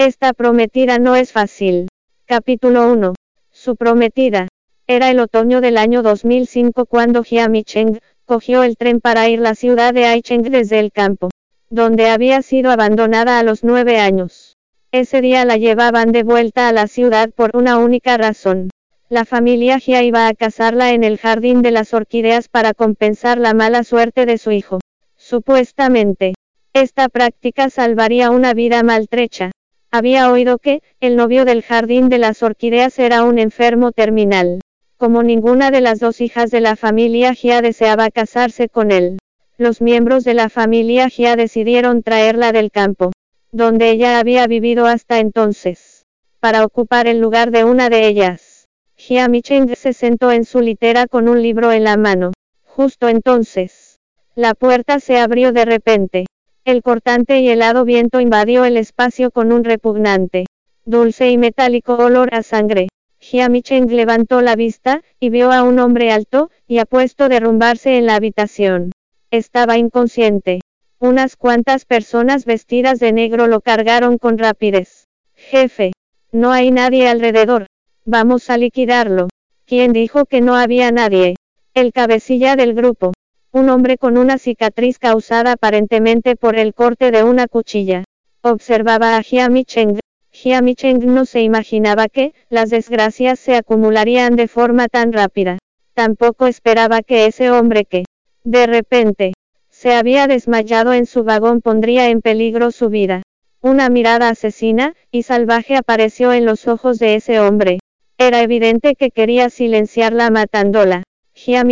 Esta prometida no es fácil. Capítulo 1. Su prometida. Era el otoño del año 2005 cuando Jiami Cheng cogió el tren para ir a la ciudad de Aicheng desde el campo, donde había sido abandonada a los nueve años. Ese día la llevaban de vuelta a la ciudad por una única razón. La familia Jia iba a casarla en el jardín de las orquídeas para compensar la mala suerte de su hijo. Supuestamente, esta práctica salvaría una vida maltrecha. Había oído que, el novio del jardín de las orquídeas era un enfermo terminal. Como ninguna de las dos hijas de la familia Gia deseaba casarse con él, los miembros de la familia Gia decidieron traerla del campo, donde ella había vivido hasta entonces, para ocupar el lugar de una de ellas. Jia Micheng se sentó en su litera con un libro en la mano. Justo entonces, la puerta se abrió de repente. El cortante y helado viento invadió el espacio con un repugnante, dulce y metálico olor a sangre. Cheng levantó la vista, y vio a un hombre alto, y apuesto derrumbarse en la habitación. Estaba inconsciente. Unas cuantas personas vestidas de negro lo cargaron con rapidez. Jefe. No hay nadie alrededor. Vamos a liquidarlo. ¿Quién dijo que no había nadie? El cabecilla del grupo. Un hombre con una cicatriz causada aparentemente por el corte de una cuchilla. Observaba a Cheng. Cheng no se imaginaba que, las desgracias se acumularían de forma tan rápida. Tampoco esperaba que ese hombre que, de repente, se había desmayado en su vagón pondría en peligro su vida. Una mirada asesina y salvaje apareció en los ojos de ese hombre. Era evidente que quería silenciarla matándola.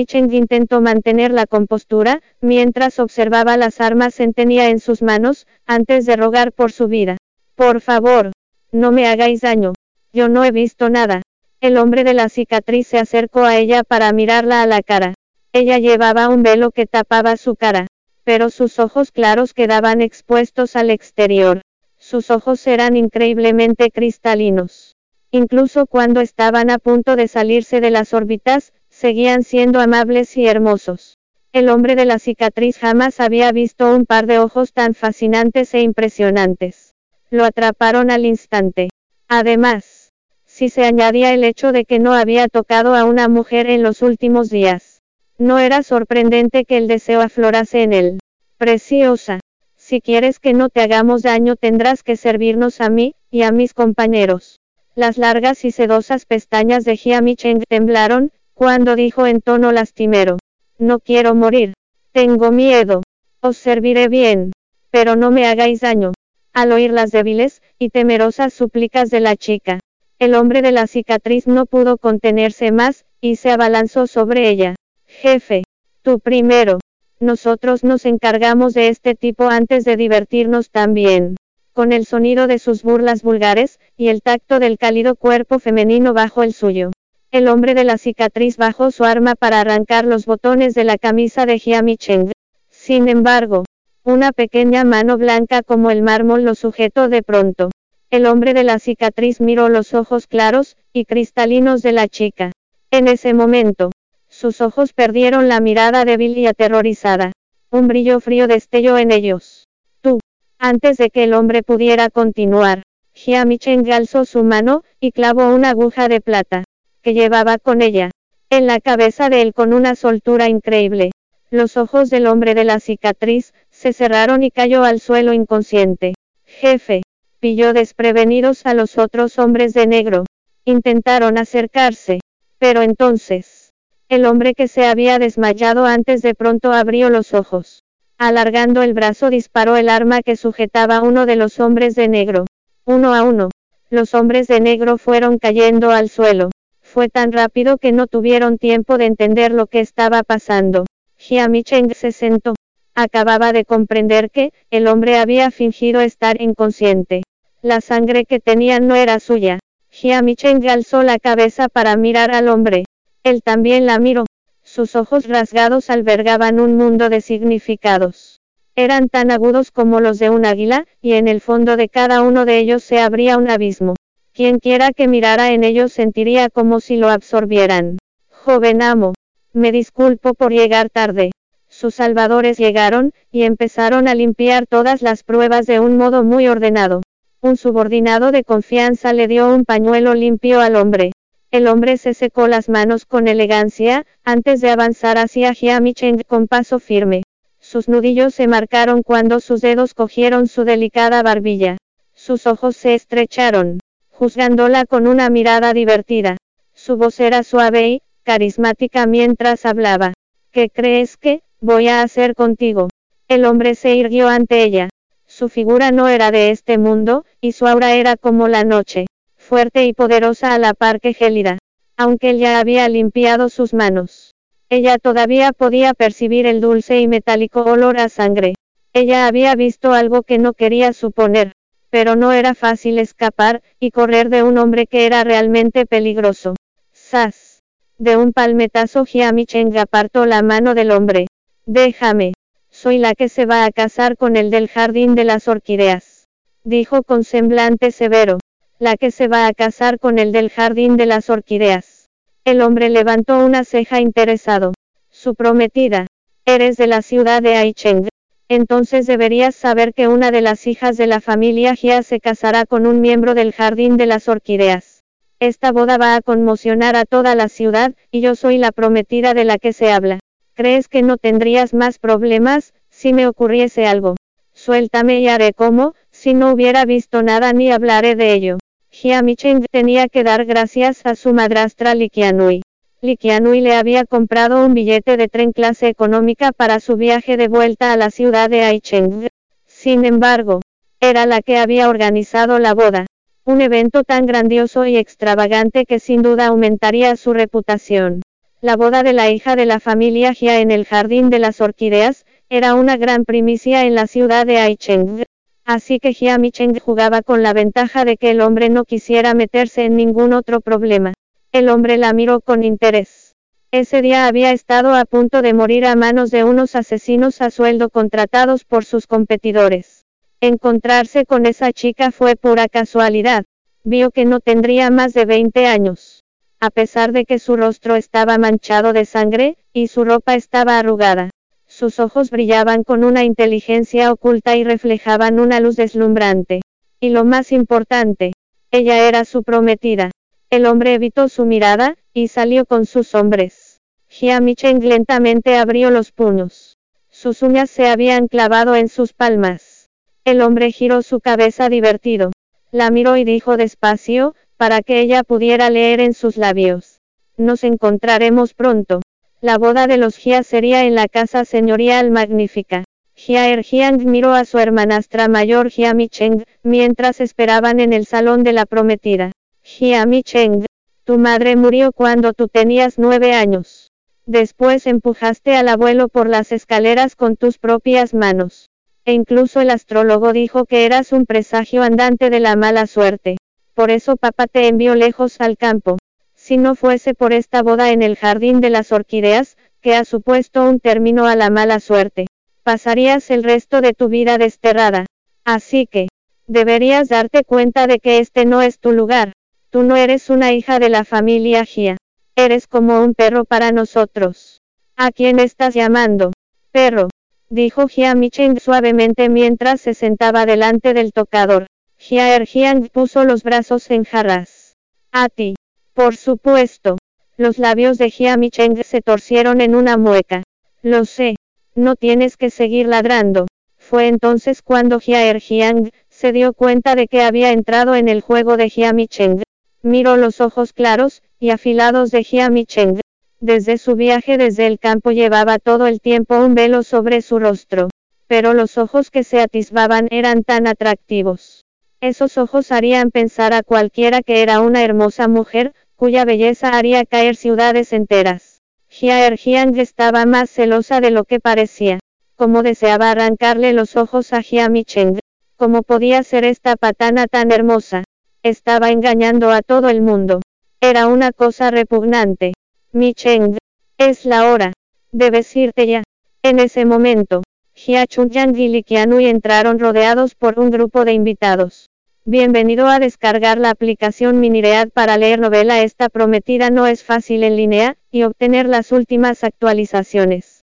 Cheng intentó mantener la compostura, mientras observaba las armas en tenía en sus manos, antes de rogar por su vida. Por favor, no me hagáis daño. Yo no he visto nada. El hombre de la cicatriz se acercó a ella para mirarla a la cara. Ella llevaba un velo que tapaba su cara, pero sus ojos claros quedaban expuestos al exterior. Sus ojos eran increíblemente cristalinos. Incluso cuando estaban a punto de salirse de las órbitas, seguían siendo amables y hermosos. El hombre de la cicatriz jamás había visto un par de ojos tan fascinantes e impresionantes. Lo atraparon al instante. Además, si se añadía el hecho de que no había tocado a una mujer en los últimos días, no era sorprendente que el deseo aflorase en él. Preciosa, si quieres que no te hagamos daño tendrás que servirnos a mí, y a mis compañeros. Las largas y sedosas pestañas de Jiami Cheng temblaron, cuando dijo en tono lastimero. No quiero morir. Tengo miedo. Os serviré bien. Pero no me hagáis daño. Al oír las débiles y temerosas súplicas de la chica, el hombre de la cicatriz no pudo contenerse más, y se abalanzó sobre ella. Jefe, tú primero. Nosotros nos encargamos de este tipo antes de divertirnos también. Con el sonido de sus burlas vulgares, y el tacto del cálido cuerpo femenino bajo el suyo. El hombre de la cicatriz bajó su arma para arrancar los botones de la camisa de Jiami Cheng. Sin embargo, una pequeña mano blanca como el mármol lo sujetó de pronto. El hombre de la cicatriz miró los ojos claros y cristalinos de la chica. En ese momento, sus ojos perdieron la mirada débil y aterrorizada. Un brillo frío destelló en ellos. Tú. Antes de que el hombre pudiera continuar, Cheng alzó su mano y clavó una aguja de plata que llevaba con ella en la cabeza de él con una soltura increíble. Los ojos del hombre de la cicatriz se cerraron y cayó al suelo inconsciente. Jefe, pilló desprevenidos a los otros hombres de negro. Intentaron acercarse, pero entonces, el hombre que se había desmayado antes de pronto abrió los ojos. Alargando el brazo disparó el arma que sujetaba uno de los hombres de negro. Uno a uno, los hombres de negro fueron cayendo al suelo. Fue tan rápido que no tuvieron tiempo de entender lo que estaba pasando. Jiami Cheng se sentó. Acababa de comprender que, el hombre había fingido estar inconsciente. La sangre que tenía no era suya. Cheng alzó la cabeza para mirar al hombre. Él también la miró. Sus ojos rasgados albergaban un mundo de significados. Eran tan agudos como los de un águila, y en el fondo de cada uno de ellos se abría un abismo. Quien quiera que mirara en ellos sentiría como si lo absorbieran. Joven amo. Me disculpo por llegar tarde sus salvadores llegaron, y empezaron a limpiar todas las pruebas de un modo muy ordenado. Un subordinado de confianza le dio un pañuelo limpio al hombre. El hombre se secó las manos con elegancia, antes de avanzar hacia Cheng con paso firme. Sus nudillos se marcaron cuando sus dedos cogieron su delicada barbilla. Sus ojos se estrecharon, juzgándola con una mirada divertida. Su voz era suave y carismática mientras hablaba. ¿Qué crees que voy a hacer contigo? El hombre se irguió ante ella. Su figura no era de este mundo, y su aura era como la noche fuerte y poderosa a la par que gélida. Aunque él ya había limpiado sus manos. Ella todavía podía percibir el dulce y metálico olor a sangre. Ella había visto algo que no quería suponer. Pero no era fácil escapar, y correr de un hombre que era realmente peligroso. ¡Sas! De un palmetazo Jiami Cheng apartó la mano del hombre. Déjame. Soy la que se va a casar con el del jardín de las orquídeas. Dijo con semblante severo la que se va a casar con el del jardín de las orquídeas. El hombre levantó una ceja interesado. Su prometida. Eres de la ciudad de Aicheng. Entonces deberías saber que una de las hijas de la familia Jia se casará con un miembro del jardín de las orquídeas. Esta boda va a conmocionar a toda la ciudad, y yo soy la prometida de la que se habla. ¿Crees que no tendrías más problemas, si me ocurriese algo? Suéltame y haré como, si no hubiera visto nada ni hablaré de ello. Cheng tenía que dar gracias a su madrastra Liquianui. Liquianui le había comprado un billete de tren clase económica para su viaje de vuelta a la ciudad de Aicheng. Sin embargo, era la que había organizado la boda. Un evento tan grandioso y extravagante que sin duda aumentaría su reputación. La boda de la hija de la familia Jia en el Jardín de las Orquídeas, era una gran primicia en la ciudad de Aicheng. Así que Jia Micheng jugaba con la ventaja de que el hombre no quisiera meterse en ningún otro problema. El hombre la miró con interés. Ese día había estado a punto de morir a manos de unos asesinos a sueldo contratados por sus competidores. Encontrarse con esa chica fue pura casualidad. Vio que no tendría más de 20 años. A pesar de que su rostro estaba manchado de sangre, y su ropa estaba arrugada. Sus ojos brillaban con una inteligencia oculta y reflejaban una luz deslumbrante. Y lo más importante, ella era su prometida. El hombre evitó su mirada, y salió con sus hombres. Cheng lentamente abrió los puños. Sus uñas se habían clavado en sus palmas. El hombre giró su cabeza divertido. La miró y dijo despacio, para que ella pudiera leer en sus labios. Nos encontraremos pronto. La boda de los Jia sería en la casa señorial magnífica. Jia Erjiang miró a su hermanastra mayor Jia Micheng, mientras esperaban en el salón de la prometida. Jia Micheng, tu madre murió cuando tú tenías nueve años. Después empujaste al abuelo por las escaleras con tus propias manos. E incluso el astrólogo dijo que eras un presagio andante de la mala suerte. Por eso papá te envió lejos al campo. Si no fuese por esta boda en el jardín de las orquídeas, que ha supuesto un término a la mala suerte, pasarías el resto de tu vida desterrada. Así que, deberías darte cuenta de que este no es tu lugar. Tú no eres una hija de la familia Gia. Eres como un perro para nosotros. ¿A quién estás llamando? Perro. Dijo Jia Micheng suavemente mientras se sentaba delante del tocador. Jia Erjiang puso los brazos en jarras. A ti. Por supuesto. Los labios de Jia Micheng se torcieron en una mueca. Lo sé. No tienes que seguir ladrando. Fue entonces cuando Jia Erjiang se dio cuenta de que había entrado en el juego de Jia Micheng. Miró los ojos claros y afilados de Jia Micheng. Desde su viaje desde el campo llevaba todo el tiempo un velo sobre su rostro. Pero los ojos que se atisbaban eran tan atractivos. Esos ojos harían pensar a cualquiera que era una hermosa mujer, cuya belleza haría caer ciudades enteras. Jia Erjiang estaba más celosa de lo que parecía. Como deseaba arrancarle los ojos a Jia Micheng. ¿Cómo podía ser esta patana tan hermosa? Estaba engañando a todo el mundo. Era una cosa repugnante. Micheng. Es la hora. Debes irte ya. En ese momento, Jia Chunyang y Li Qianui entraron rodeados por un grupo de invitados. Bienvenido a descargar la aplicación Miniread para leer novela. Esta prometida no es fácil en línea, y obtener las últimas actualizaciones.